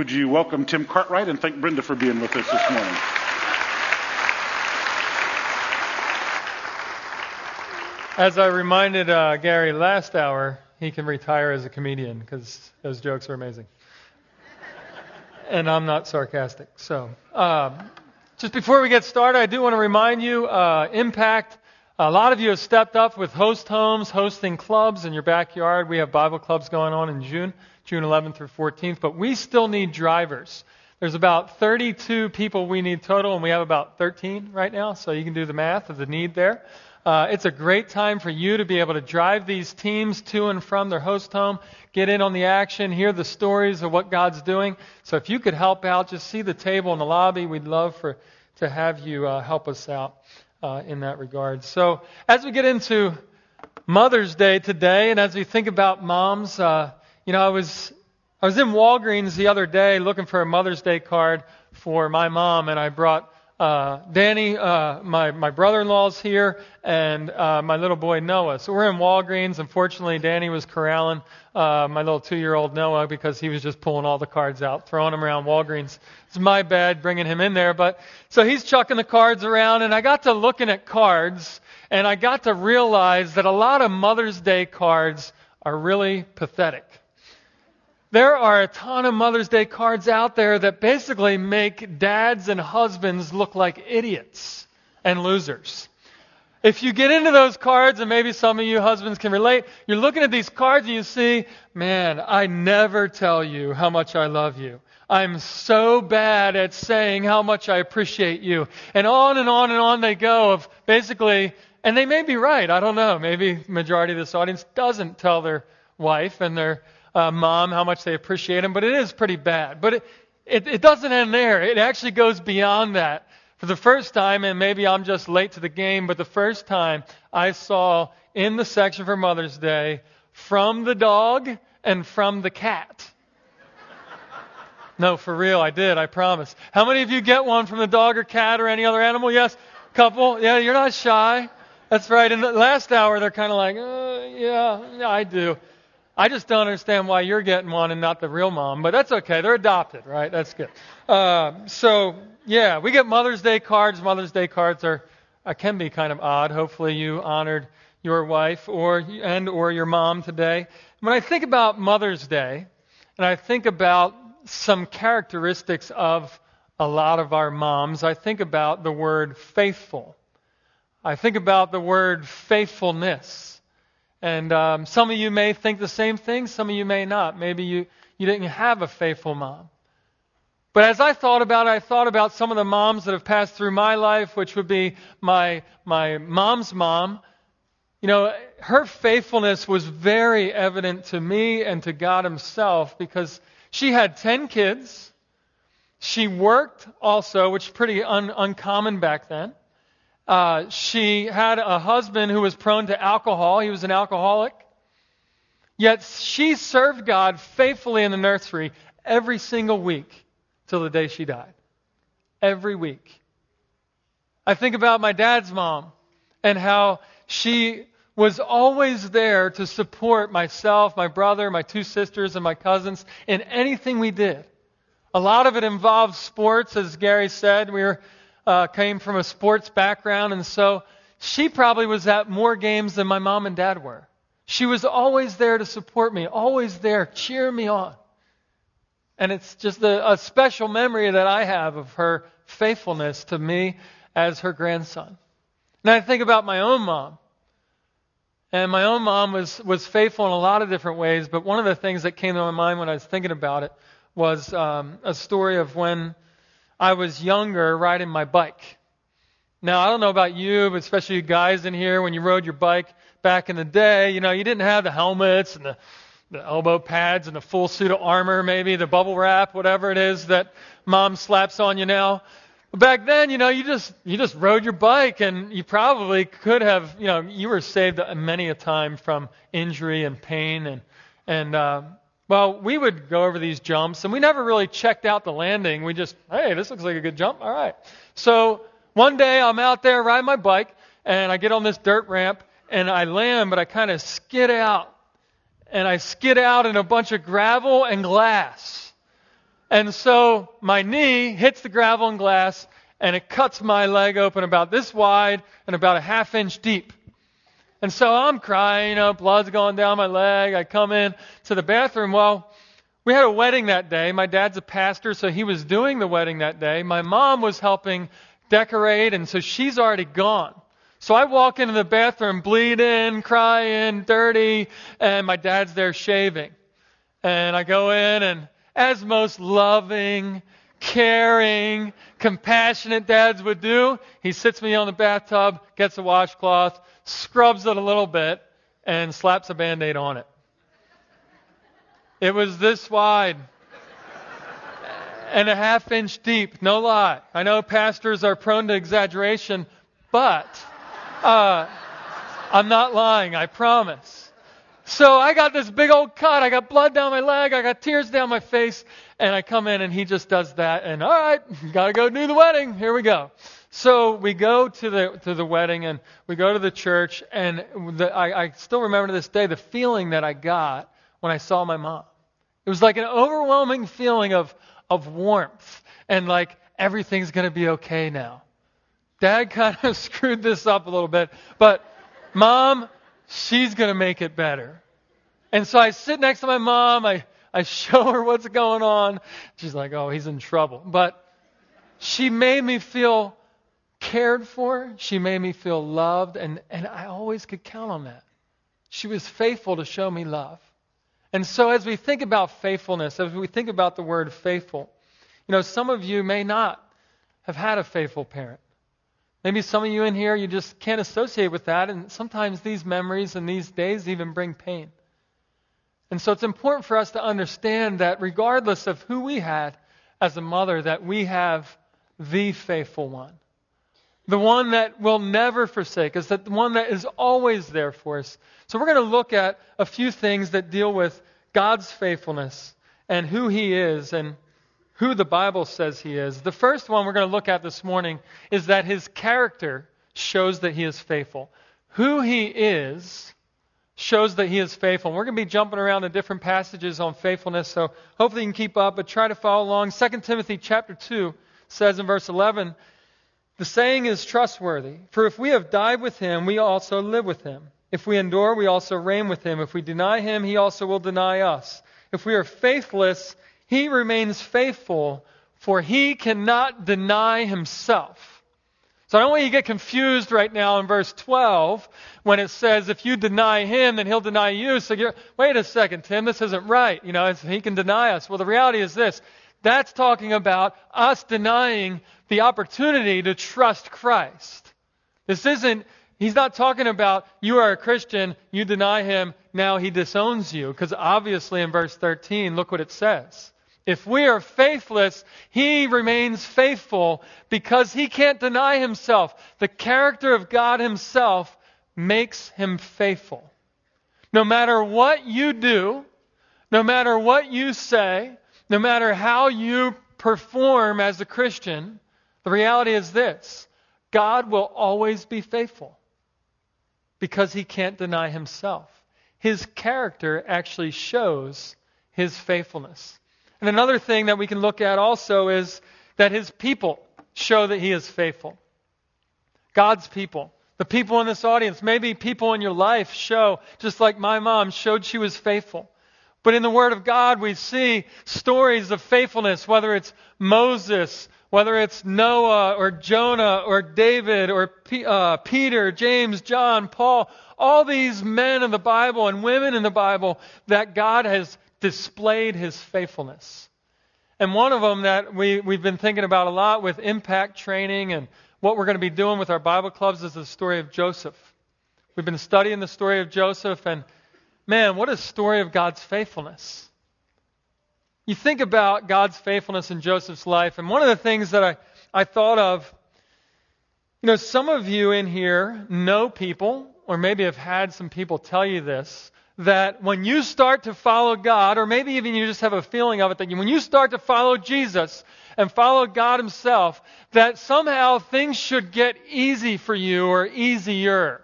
Would you welcome Tim Cartwright and thank Brenda for being with us this morning? As I reminded uh, Gary last hour, he can retire as a comedian because those jokes are amazing. and I'm not sarcastic. So, um, just before we get started, I do want to remind you uh, Impact. A lot of you have stepped up with host homes, hosting clubs in your backyard. We have Bible clubs going on in June, June 11th through 14th, but we still need drivers. There's about 32 people we need total, and we have about 13 right now, so you can do the math of the need there. Uh, it's a great time for you to be able to drive these teams to and from their host home, get in on the action, hear the stories of what God's doing. So if you could help out, just see the table in the lobby. We'd love for to have you uh, help us out uh, in that regard. So as we get into Mother's Day today, and as we think about moms, uh, you know, I was I was in Walgreens the other day looking for a Mother's Day card for my mom, and I brought uh, Danny, uh, my my brother-in-law's here, and uh, my little boy Noah. So we're in Walgreens. Unfortunately, Danny was corralling uh, my little two-year-old Noah because he was just pulling all the cards out, throwing them around Walgreens. It's my bad bringing him in there, but so he's chucking the cards around, and I got to looking at cards, and I got to realize that a lot of Mother's Day cards are really pathetic. There are a ton of Mother's Day cards out there that basically make dads and husbands look like idiots and losers. If you get into those cards, and maybe some of you husbands can relate, you're looking at these cards and you see, man, I never tell you how much I love you. I'm so bad at saying how much I appreciate you. And on and on and on they go of basically, and they may be right, I don't know, maybe majority of this audience doesn't tell their wife and their uh, mom how much they appreciate him, but it is pretty bad. But it, it, it doesn't end there. It actually goes beyond that. For the first time, and maybe I'm just late to the game, but the first time I saw in the section for Mother's Day from the dog and from the cat. No, for real, I did, I promise. How many of you get one from the dog or cat or any other animal? Yes? Couple? Yeah, you're not shy. That's right. In the last hour, they're kind of like, uh, yeah, yeah, I do. I just don't understand why you're getting one and not the real mom, but that's okay. They're adopted, right? That's good. Uh, so yeah, we get Mother's Day cards. Mother's Day cards are uh, can be kind of odd. Hopefully, you honored your wife or and or your mom today. When I think about Mother's Day, and I think about some characteristics of a lot of our moms, I think about the word faithful. I think about the word faithfulness. And um, some of you may think the same thing, some of you may not. Maybe you, you didn't have a faithful mom. But as I thought about it, I thought about some of the moms that have passed through my life, which would be my, my mom's mom. You know, her faithfulness was very evident to me and to God Himself because she had 10 kids. She worked also, which is pretty un- uncommon back then. Uh, she had a husband who was prone to alcohol. He was an alcoholic. Yet she served God faithfully in the nursery every single week till the day she died. Every week. I think about my dad's mom and how she was always there to support myself, my brother, my two sisters, and my cousins in anything we did. A lot of it involved sports, as Gary said. We were uh, came from a sports background, and so she probably was at more games than my mom and dad were. She was always there to support me, always there, cheer me on. And it's just a, a special memory that I have of her faithfulness to me as her grandson. And I think about my own mom. And my own mom was, was faithful in a lot of different ways, but one of the things that came to my mind when I was thinking about it was um, a story of when I was younger riding my bike. Now, I don't know about you, but especially you guys in here, when you rode your bike back in the day, you know, you didn't have the helmets and the, the elbow pads and the full suit of armor, maybe the bubble wrap, whatever it is that mom slaps on you now. But back then, you know, you just you just rode your bike, and you probably could have, you know, you were saved many a time from injury and pain, and and uh, well, we would go over these jumps, and we never really checked out the landing. We just, hey, this looks like a good jump. All right. So one day I'm out there riding my bike, and I get on this dirt ramp, and I land, but I kind of skid out. And I skid out in a bunch of gravel and glass. And so my knee hits the gravel and glass and it cuts my leg open about this wide and about a half inch deep. And so I'm crying, you know, blood's going down my leg. I come in to the bathroom. Well, we had a wedding that day. My dad's a pastor, so he was doing the wedding that day. My mom was helping decorate, and so she's already gone. So I walk into the bathroom, bleeding, crying, dirty, and my dad's there shaving. And I go in, and as most loving, caring, compassionate dads would do, he sits me on the bathtub, gets a washcloth, scrubs it a little bit, and slaps a band aid on it. It was this wide and a half inch deep, no lie. I know pastors are prone to exaggeration, but uh, I'm not lying, I promise. So I got this big old cut. I got blood down my leg. I got tears down my face. And I come in and he just does that. And all right, got to go do the wedding. Here we go. So we go to the to the wedding and we go to the church. And the, I, I still remember to this day the feeling that I got when I saw my mom. It was like an overwhelming feeling of of warmth and like everything's going to be okay now. Dad kind of screwed this up a little bit, but mom, she's going to make it better. And so I sit next to my mom. I, I show her what's going on. She's like, oh, he's in trouble. But she made me feel cared for. She made me feel loved. And, and I always could count on that. She was faithful to show me love. And so as we think about faithfulness, as we think about the word faithful, you know, some of you may not have had a faithful parent. Maybe some of you in here, you just can't associate with that, and sometimes these memories and these days even bring pain. And so it's important for us to understand that regardless of who we had as a mother, that we have the faithful one. The one that will never forsake us, the one that is always there for us. So we're going to look at a few things that deal with God's faithfulness and who he is and who the Bible says he is. The first one we're going to look at this morning is that his character shows that he is faithful. Who he is shows that he is faithful. We're going to be jumping around to different passages on faithfulness, so hopefully you can keep up, but try to follow along. 2 Timothy chapter 2 says in verse 11, the saying is trustworthy, for if we have died with him, we also live with him. If we endure, we also reign with him. If we deny him, he also will deny us. If we are faithless, he remains faithful, for he cannot deny himself. So I don't want you to get confused right now in verse 12 when it says, if you deny him, then he'll deny you. So wait a second, Tim, this isn't right. You know, he can deny us. Well, the reality is this. That's talking about us denying the opportunity to trust Christ. This isn't, he's not talking about you are a Christian, you deny him, now he disowns you. Because obviously in verse 13, look what it says. If we are faithless, he remains faithful because he can't deny himself. The character of God himself makes him faithful. No matter what you do, no matter what you say, no matter how you perform as a Christian, the reality is this God will always be faithful because he can't deny himself. His character actually shows his faithfulness. And another thing that we can look at also is that his people show that he is faithful. God's people. The people in this audience, maybe people in your life show, just like my mom showed she was faithful. But in the Word of God, we see stories of faithfulness, whether it's Moses, whether it's Noah or Jonah or David or P- uh, Peter, James, John, Paul, all these men in the Bible and women in the Bible that God has displayed his faithfulness. And one of them that we, we've been thinking about a lot with impact training and what we're going to be doing with our Bible clubs is the story of Joseph. We've been studying the story of Joseph, and man, what a story of God's faithfulness. You think about God's faithfulness in Joseph's life, and one of the things that I, I thought of, you know, some of you in here know people, or maybe have had some people tell you this, that when you start to follow God, or maybe even you just have a feeling of it, that when you start to follow Jesus and follow God Himself, that somehow things should get easy for you or easier.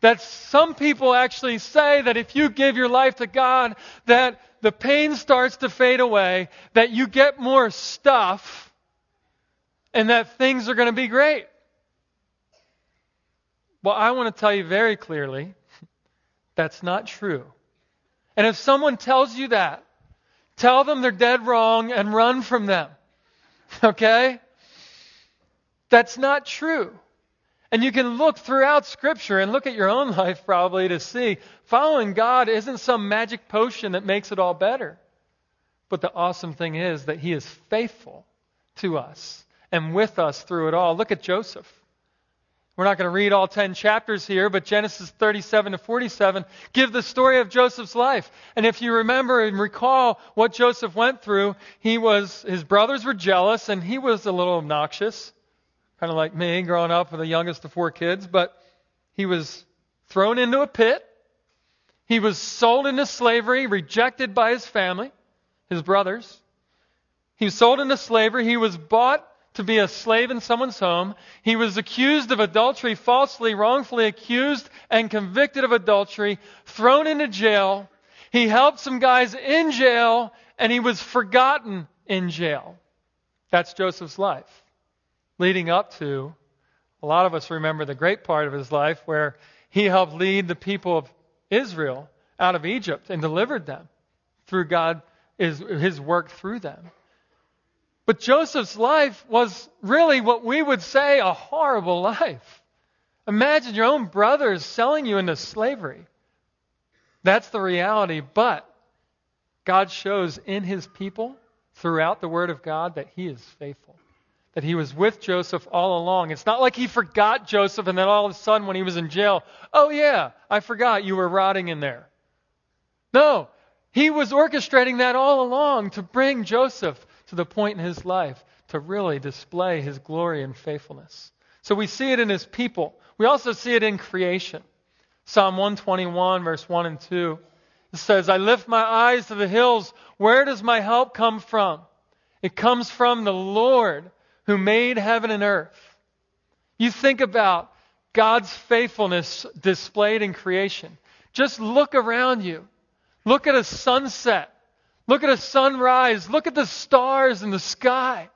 That some people actually say that if you give your life to God, that the pain starts to fade away, that you get more stuff, and that things are going to be great. Well, I want to tell you very clearly that's not true. And if someone tells you that, tell them they're dead wrong and run from them. Okay? That's not true. And you can look throughout Scripture and look at your own life probably to see following God isn't some magic potion that makes it all better. But the awesome thing is that He is faithful to us and with us through it all. Look at Joseph. We're not going to read all 10 chapters here, but Genesis 37 to 47 give the story of Joseph's life. And if you remember and recall what Joseph went through, he was, his brothers were jealous and he was a little obnoxious. Kind of like me growing up with the youngest of four kids, but he was thrown into a pit. He was sold into slavery, rejected by his family, his brothers. He was sold into slavery. He was bought to be a slave in someone's home. He was accused of adultery, falsely, wrongfully accused and convicted of adultery, thrown into jail. He helped some guys in jail, and he was forgotten in jail. That's Joseph's life. Leading up to, a lot of us remember the great part of his life where he helped lead the people of Israel out of Egypt and delivered them through God, his, his work through them. But Joseph's life was really what we would say a horrible life. Imagine your own brothers selling you into slavery. That's the reality. But God shows in his people throughout the Word of God that he is faithful. That he was with Joseph all along. It's not like he forgot Joseph and then all of a sudden when he was in jail, oh yeah, I forgot you were rotting in there. No, he was orchestrating that all along to bring Joseph to the point in his life to really display his glory and faithfulness. So we see it in his people. We also see it in creation. Psalm 121, verse 1 and 2. It says, I lift my eyes to the hills. Where does my help come from? It comes from the Lord who made heaven and earth. You think about God's faithfulness displayed in creation. Just look around you. Look at a sunset. Look at a sunrise. Look at the stars in the sky.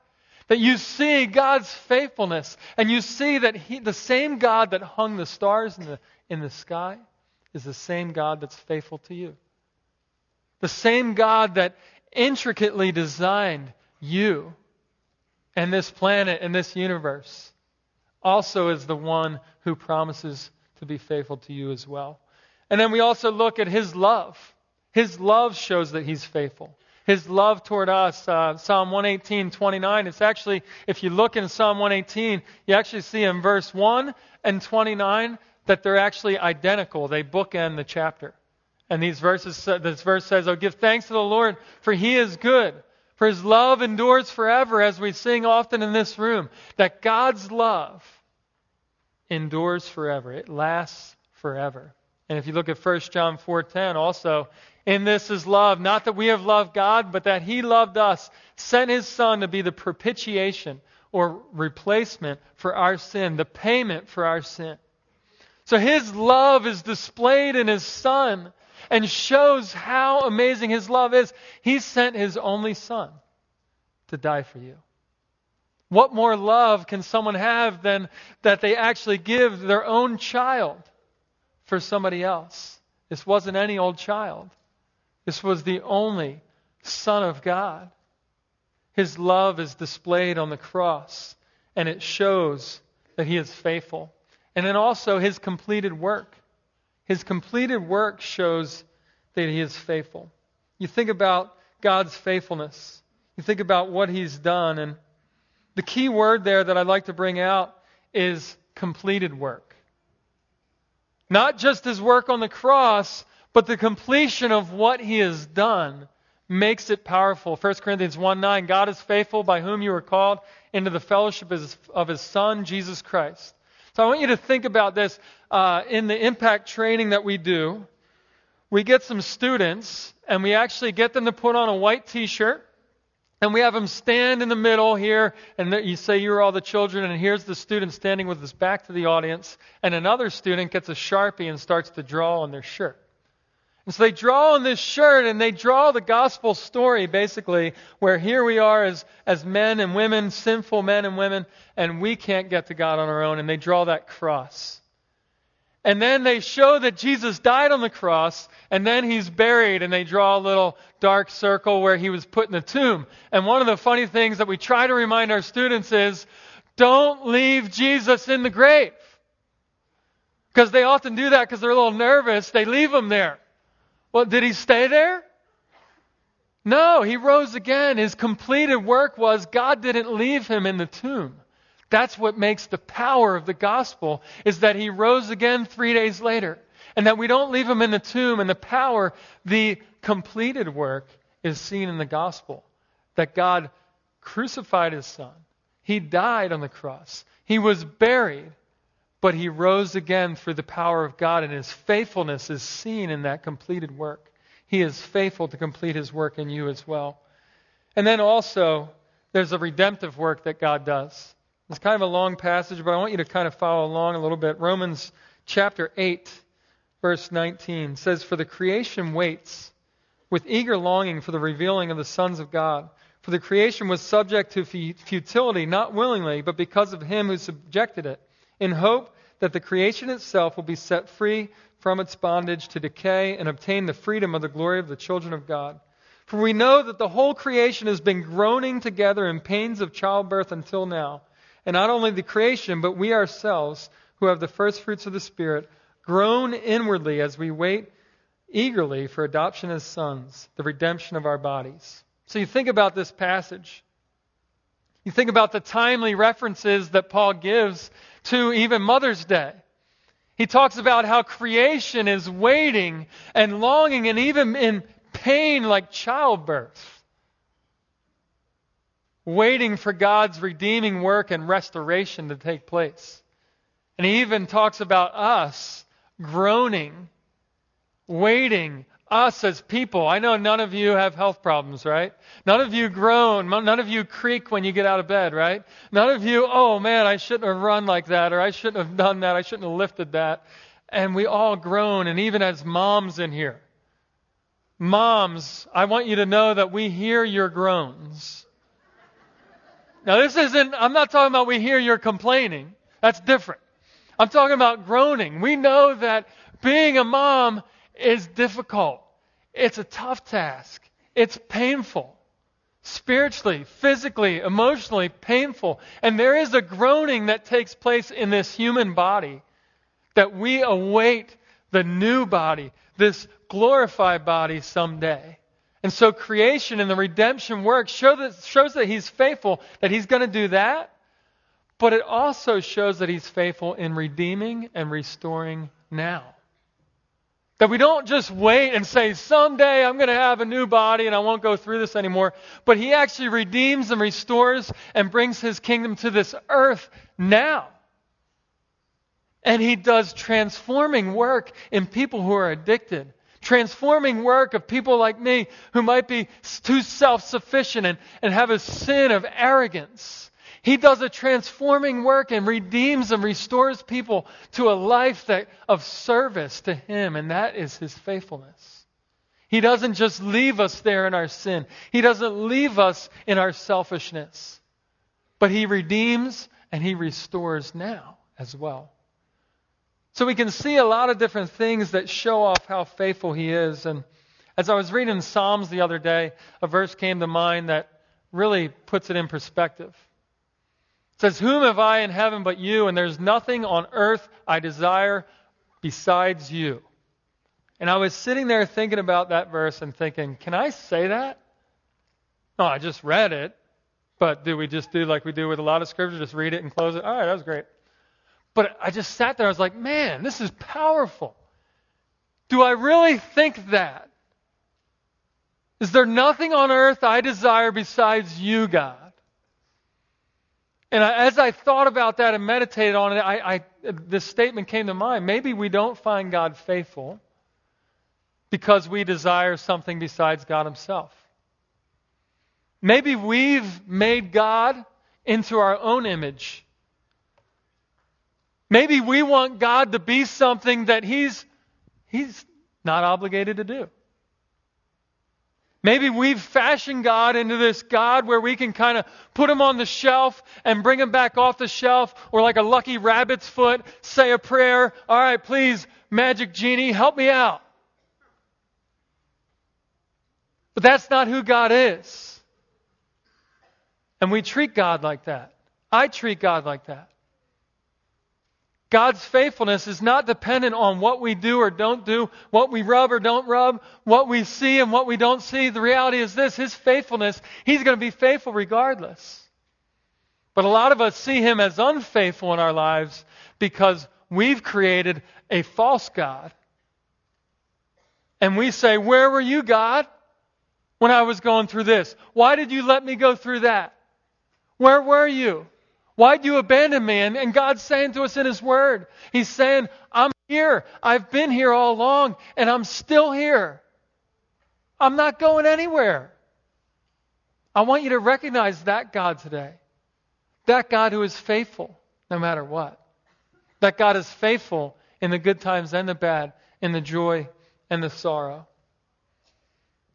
That you see God's faithfulness. And you see that he, the same God that hung the stars in the, in the sky is the same God that's faithful to you. The same God that intricately designed you and this planet and this universe also is the one who promises to be faithful to you as well. And then we also look at his love. His love shows that he's faithful. His love toward us, uh, Psalm 118, 29. It's actually, if you look in Psalm 118, you actually see in verse 1 and 29 that they're actually identical. They bookend the chapter. And these verses, this verse says, Oh, give thanks to the Lord, for he is good. For his love endures forever, as we sing often in this room. That God's love endures forever. It lasts forever. And if you look at 1 John 4:10 also, in this is love, not that we have loved God, but that he loved us, sent his son to be the propitiation or replacement for our sin, the payment for our sin. So his love is displayed in his son and shows how amazing his love is. He sent his only son to die for you. What more love can someone have than that they actually give their own child for somebody else? This wasn't any old child. This was the only Son of God. His love is displayed on the cross, and it shows that he is faithful. And then also his completed work. His completed work shows that he is faithful. You think about God's faithfulness. You think about what he's done, and the key word there that I'd like to bring out is completed work. Not just his work on the cross, but the completion of what he has done makes it powerful. 1 Corinthians 1 9, God is faithful by whom you are called into the fellowship of his Son, Jesus Christ. So I want you to think about this uh, in the impact training that we do. We get some students, and we actually get them to put on a white t shirt. And we have them stand in the middle here, and you say you're all the children, and here's the student standing with his back to the audience, and another student gets a sharpie and starts to draw on their shirt. And so they draw on this shirt and they draw the gospel story basically where here we are as, as men and women, sinful men and women, and we can't get to God on our own. And they draw that cross. And then they show that Jesus died on the cross, and then he's buried, and they draw a little dark circle where he was put in the tomb. And one of the funny things that we try to remind our students is don't leave Jesus in the grave. Because they often do that because they're a little nervous. They leave him there. Well, did he stay there? No, he rose again. His completed work was God didn't leave him in the tomb. That's what makes the power of the gospel is that he rose again 3 days later and that we don't leave him in the tomb and the power the completed work is seen in the gospel that God crucified his son. He died on the cross. He was buried but he rose again through the power of God, and his faithfulness is seen in that completed work. He is faithful to complete his work in you as well. And then also, there's a redemptive work that God does. It's kind of a long passage, but I want you to kind of follow along a little bit. Romans chapter 8, verse 19 says, For the creation waits with eager longing for the revealing of the sons of God. For the creation was subject to futility, not willingly, but because of him who subjected it in hope that the creation itself will be set free from its bondage to decay and obtain the freedom of the glory of the children of God. For we know that the whole creation has been groaning together in pains of childbirth until now. And not only the creation, but we ourselves, who have the first fruits of the Spirit, groan inwardly as we wait eagerly for adoption as sons, the redemption of our bodies. So you think about this passage. You think about the timely references that Paul gives to even Mother's Day. He talks about how creation is waiting and longing and even in pain like childbirth, waiting for God's redeeming work and restoration to take place. And he even talks about us groaning, waiting us as people. I know none of you have health problems, right? None of you groan. None of you creak when you get out of bed, right? None of you, oh man, I shouldn't have run like that, or I shouldn't have done that, I shouldn't have lifted that. And we all groan, and even as moms in here. Moms, I want you to know that we hear your groans. Now, this isn't, I'm not talking about we hear your complaining. That's different. I'm talking about groaning. We know that being a mom is difficult. It's a tough task. It's painful. Spiritually, physically, emotionally painful. And there is a groaning that takes place in this human body that we await the new body, this glorified body someday. And so creation and the redemption work show that, shows that He's faithful, that He's going to do that. But it also shows that He's faithful in redeeming and restoring now. That we don't just wait and say, someday I'm going to have a new body and I won't go through this anymore. But He actually redeems and restores and brings His kingdom to this earth now. And He does transforming work in people who are addicted. Transforming work of people like me who might be too self sufficient and, and have a sin of arrogance. He does a transforming work and redeems and restores people to a life that, of service to Him, and that is His faithfulness. He doesn't just leave us there in our sin. He doesn't leave us in our selfishness. But He redeems and He restores now as well. So we can see a lot of different things that show off how faithful He is. And as I was reading Psalms the other day, a verse came to mind that really puts it in perspective says, Whom have I in heaven but you? And there's nothing on earth I desire besides you. And I was sitting there thinking about that verse and thinking, Can I say that? No, I just read it. But do we just do like we do with a lot of scripture, just read it and close it? All right, that was great. But I just sat there, I was like, man, this is powerful. Do I really think that? Is there nothing on earth I desire besides you, God? And as I thought about that and meditated on it, I, I, this statement came to mind. Maybe we don't find God faithful because we desire something besides God Himself. Maybe we've made God into our own image. Maybe we want God to be something that He's, he's not obligated to do. Maybe we've fashioned God into this God where we can kind of put him on the shelf and bring him back off the shelf, or like a lucky rabbit's foot, say a prayer. All right, please, magic genie, help me out. But that's not who God is. And we treat God like that. I treat God like that. God's faithfulness is not dependent on what we do or don't do, what we rub or don't rub, what we see and what we don't see. The reality is this His faithfulness, He's going to be faithful regardless. But a lot of us see Him as unfaithful in our lives because we've created a false God. And we say, Where were you, God, when I was going through this? Why did you let me go through that? Where were you? Why'd you abandon me? And, and God's saying to us in His Word, He's saying, I'm here. I've been here all along, and I'm still here. I'm not going anywhere. I want you to recognize that God today. That God who is faithful no matter what. That God is faithful in the good times and the bad, in the joy and the sorrow.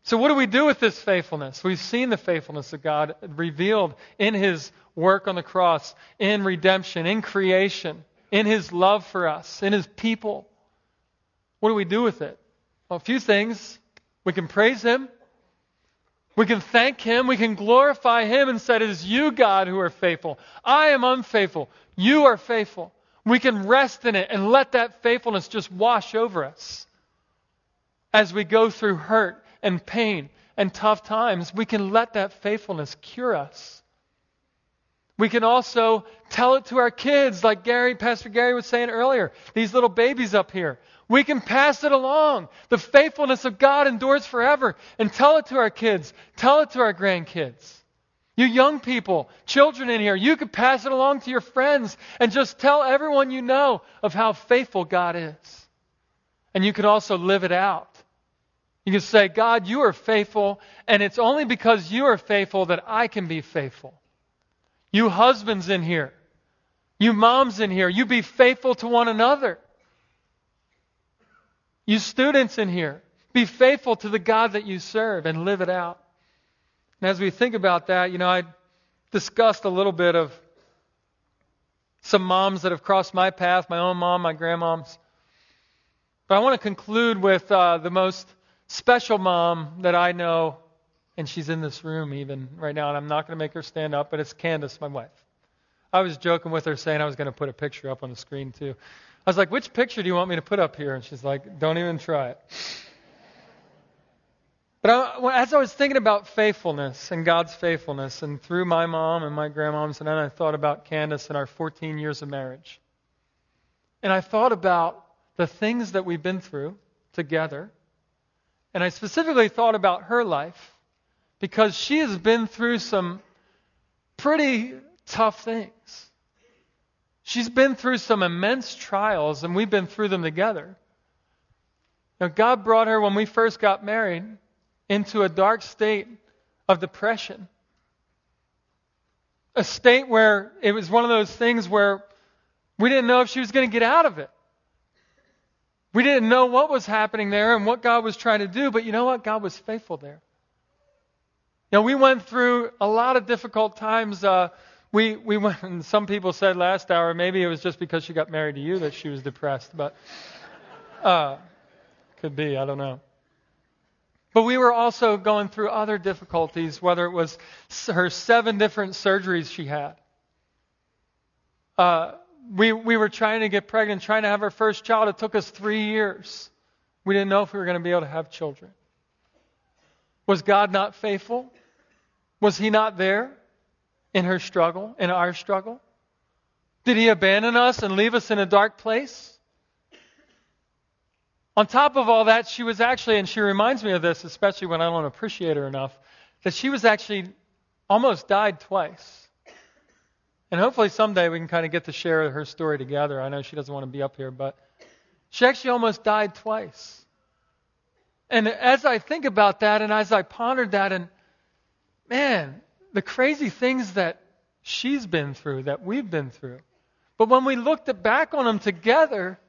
So, what do we do with this faithfulness? We've seen the faithfulness of God revealed in His work on the cross, in redemption, in creation, in His love for us, in His people. What do we do with it? Well, a few things. We can praise Him. We can thank Him. We can glorify Him and say, It is you, God, who are faithful. I am unfaithful. You are faithful. We can rest in it and let that faithfulness just wash over us. As we go through hurt and pain and tough times, we can let that faithfulness cure us. We can also tell it to our kids, like Gary, Pastor Gary was saying earlier, these little babies up here. We can pass it along. The faithfulness of God endures forever. And tell it to our kids. Tell it to our grandkids. You young people, children in here, you could pass it along to your friends and just tell everyone you know of how faithful God is. And you can also live it out. You can say, God, you are faithful, and it's only because you are faithful that I can be faithful. You husbands in here, you moms in here, you be faithful to one another. You students in here, be faithful to the God that you serve and live it out. And as we think about that, you know, I discussed a little bit of some moms that have crossed my path, my own mom, my grandmom's. But I want to conclude with uh, the most special mom that I know and she's in this room even right now, and I'm not going to make her stand up, but it's Candace, my wife. I was joking with her saying I was going to put a picture up on the screen too. I was like, which picture do you want me to put up here? And she's like, don't even try it. But I, as I was thinking about faithfulness and God's faithfulness, and through my mom and my grandmom's, and then I thought about Candace and our 14 years of marriage. And I thought about the things that we've been through together. And I specifically thought about her life because she has been through some pretty tough things. She's been through some immense trials, and we've been through them together. Now, God brought her when we first got married into a dark state of depression. A state where it was one of those things where we didn't know if she was going to get out of it. We didn't know what was happening there and what God was trying to do, but you know what? God was faithful there. Know, we went through a lot of difficult times. Uh, we, we went, and some people said last hour maybe it was just because she got married to you that she was depressed, but uh, could be, I don't know. But we were also going through other difficulties, whether it was her seven different surgeries she had. Uh, we, we were trying to get pregnant, trying to have our first child. It took us three years. We didn't know if we were going to be able to have children. Was God not faithful? Was He not there in her struggle, in our struggle? Did He abandon us and leave us in a dark place? On top of all that, she was actually, and she reminds me of this, especially when I don't appreciate her enough, that she was actually almost died twice. And hopefully someday we can kind of get to share her story together. I know she doesn't want to be up here, but she actually almost died twice. And as I think about that and as I pondered that, and man, the crazy things that she's been through, that we've been through. But when we looked back on them together,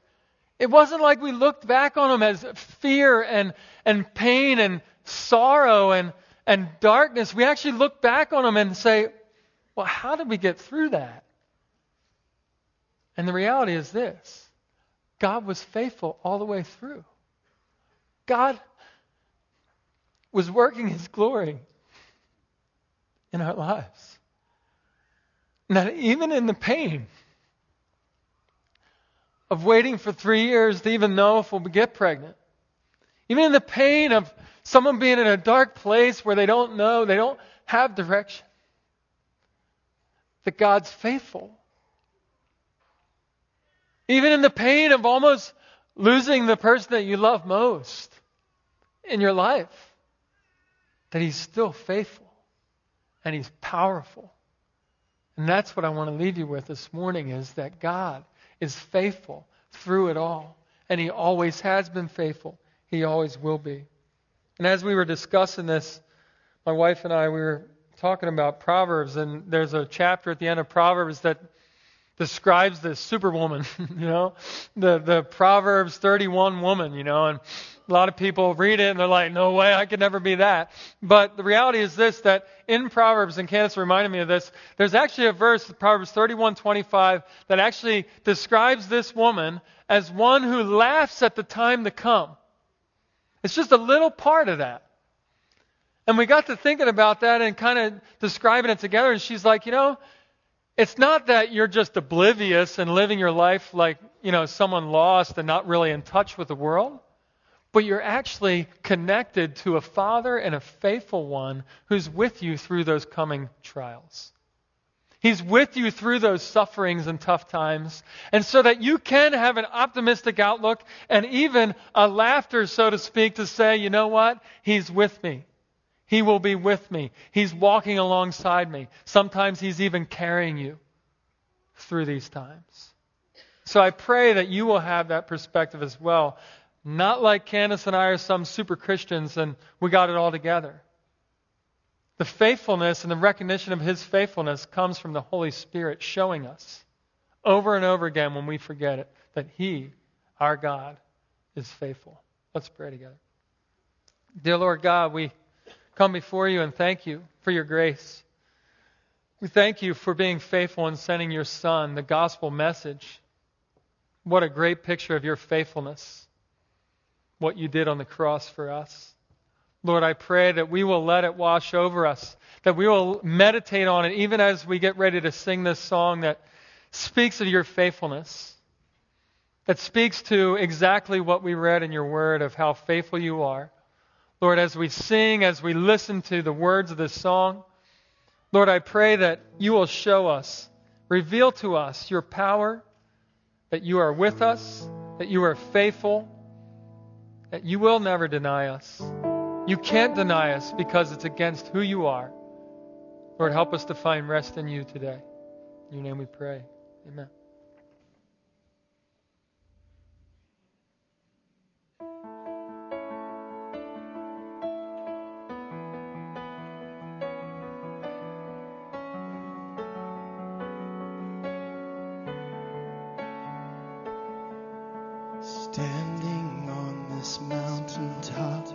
It wasn't like we looked back on them as fear and, and pain and sorrow and, and darkness. We actually look back on them and say, well, how did we get through that? And the reality is this God was faithful all the way through. God was working his glory in our lives. That even in the pain of waiting for three years to even know if we'll get pregnant, even in the pain of someone being in a dark place where they don't know, they don't have direction, that God's faithful. Even in the pain of almost losing the person that you love most in your life, that He's still faithful and He's powerful. And that's what I want to leave you with this morning is that God is faithful through it all. And He always has been faithful. He always will be. And as we were discussing this, my wife and I, we were talking about Proverbs, and there's a chapter at the end of Proverbs that describes the superwoman, you know, the the Proverbs 31 woman, you know, and a lot of people read it and they're like, no way, I could never be that. But the reality is this, that in Proverbs, and Candace reminded me of this, there's actually a verse, Proverbs 31:25, that actually describes this woman as one who laughs at the time to come. It's just a little part of that. And we got to thinking about that and kind of describing it together, and she's like, you know, it's not that you're just oblivious and living your life like, you know, someone lost and not really in touch with the world, but you're actually connected to a father and a faithful one who's with you through those coming trials. He's with you through those sufferings and tough times. And so that you can have an optimistic outlook and even a laughter, so to speak, to say, you know what? He's with me. He will be with me. He's walking alongside me. Sometimes He's even carrying you through these times. So I pray that you will have that perspective as well. Not like Candace and I are some super Christians and we got it all together. The faithfulness and the recognition of His faithfulness comes from the Holy Spirit showing us over and over again when we forget it that He, our God, is faithful. Let's pray together. Dear Lord God, we come before you and thank you for your grace. We thank you for being faithful in sending your Son, the gospel message. What a great picture of your faithfulness, what you did on the cross for us. Lord, I pray that we will let it wash over us, that we will meditate on it even as we get ready to sing this song that speaks of your faithfulness, that speaks to exactly what we read in your word of how faithful you are. Lord, as we sing, as we listen to the words of this song, Lord, I pray that you will show us, reveal to us your power, that you are with us, that you are faithful, that you will never deny us. You can't deny us because it's against who you are. Lord, help us to find rest in you today. In your name we pray. Amen. Standing this mountaintop,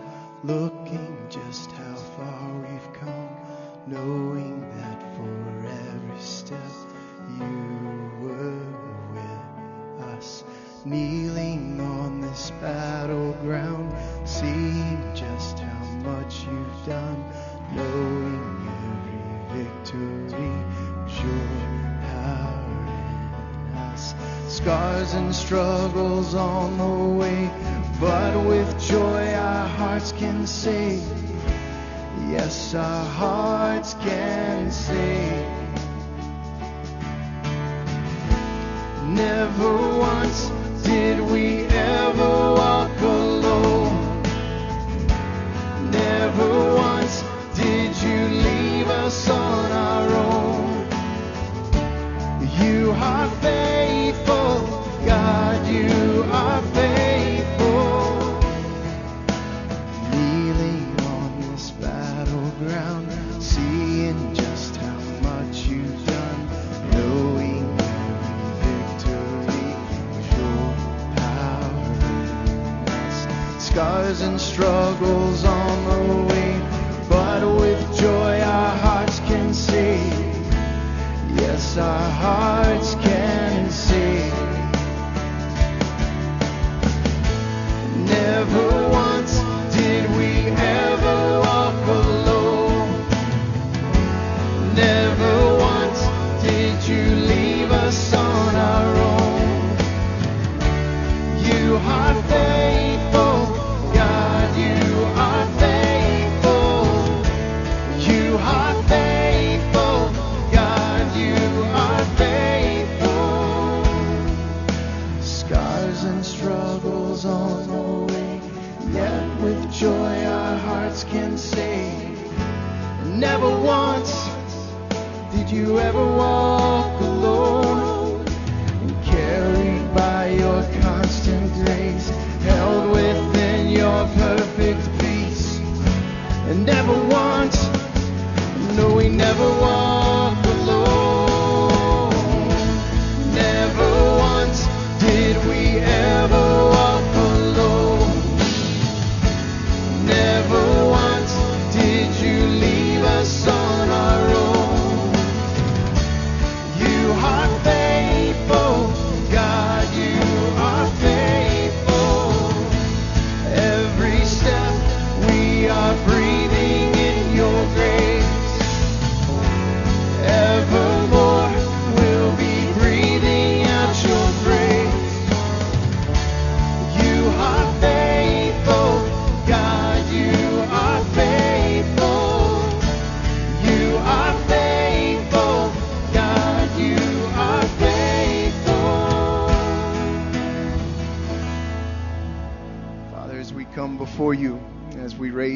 looking just how far we've come, knowing that for every step you were with us. Kneeling on this battleground, seeing just how much you've done, knowing every victory is your power in us. Scars and struggles on the way but with joy our hearts can say, Yes, our hearts can say. Never once did we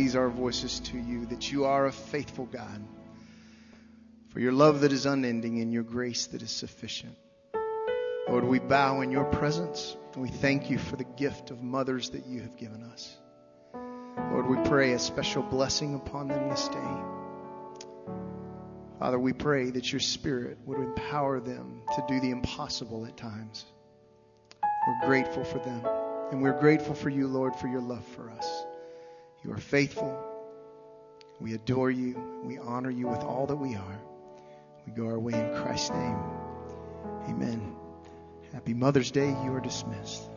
raise our voices to you, that you are a faithful God. For your love that is unending and your grace that is sufficient. Lord, we bow in your presence and we thank you for the gift of mothers that you have given us. Lord, we pray a special blessing upon them this day. Father, we pray that your spirit would empower them to do the impossible at times. We're grateful for them. And we're grateful for you, Lord, for your love for us. You are faithful. We adore you. We honor you with all that we are. We go our way in Christ's name. Amen. Happy Mother's Day. You are dismissed.